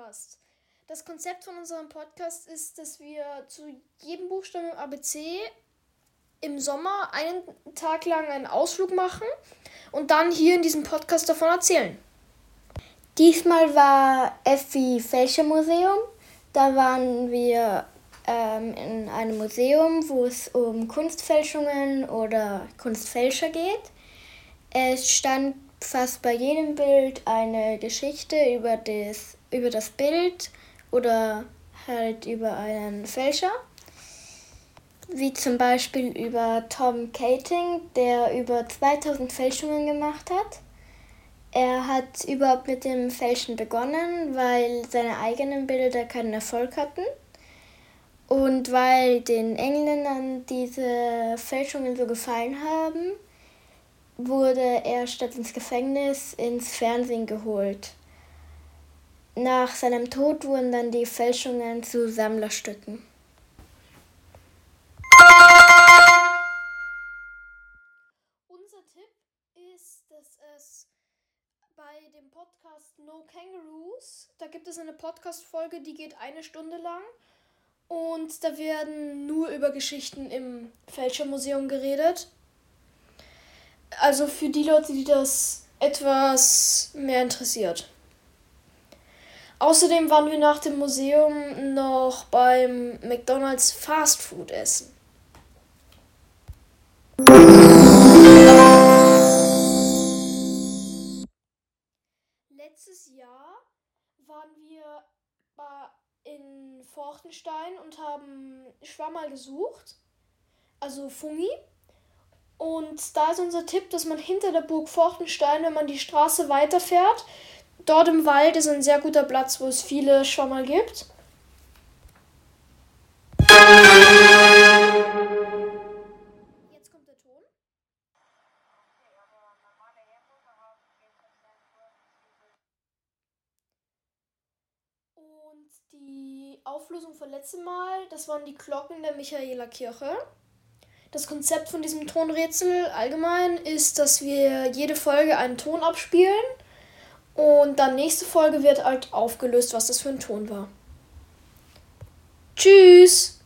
Podcast. Das Konzept von unserem Podcast ist, dass wir zu jedem Buchstaben im ABC im Sommer einen Tag lang einen Ausflug machen und dann hier in diesem Podcast davon erzählen. Diesmal war Effi Fälscher Museum. Da waren wir ähm, in einem Museum, wo es um Kunstfälschungen oder Kunstfälscher geht. Es stand fast bei jedem Bild eine Geschichte über das über das Bild oder halt über einen Fälscher. Wie zum Beispiel über Tom Kating, der über 2000 Fälschungen gemacht hat. Er hat überhaupt mit dem Fälschen begonnen, weil seine eigenen Bilder keinen Erfolg hatten. Und weil den Engländern diese Fälschungen so gefallen haben, wurde er statt ins Gefängnis ins Fernsehen geholt. Nach seinem Tod wurden dann die Fälschungen zu Sammlerstücken. Unser Tipp ist, dass es bei dem Podcast No Kangaroos, da gibt es eine Podcast-Folge, die geht eine Stunde lang. Und da werden nur über Geschichten im Fälschermuseum geredet. Also für die Leute, die das etwas mehr interessiert. Außerdem waren wir nach dem Museum noch beim McDonald's Fast Food essen. Forchtenstein und haben Schwammerl gesucht, also Fungi. Und da ist unser Tipp, dass man hinter der Burg Forchtenstein, wenn man die Straße weiterfährt, Dort im Wald ist ein sehr guter Platz, wo es viele Schwammerl gibt. Jetzt kommt der Ton. Und die Auflösung von letztem Mal, das waren die Glocken der Michaela Kirche. Das Konzept von diesem Tonrätsel allgemein ist, dass wir jede Folge einen Ton abspielen und dann nächste Folge wird halt aufgelöst, was das für ein Ton war. Tschüss!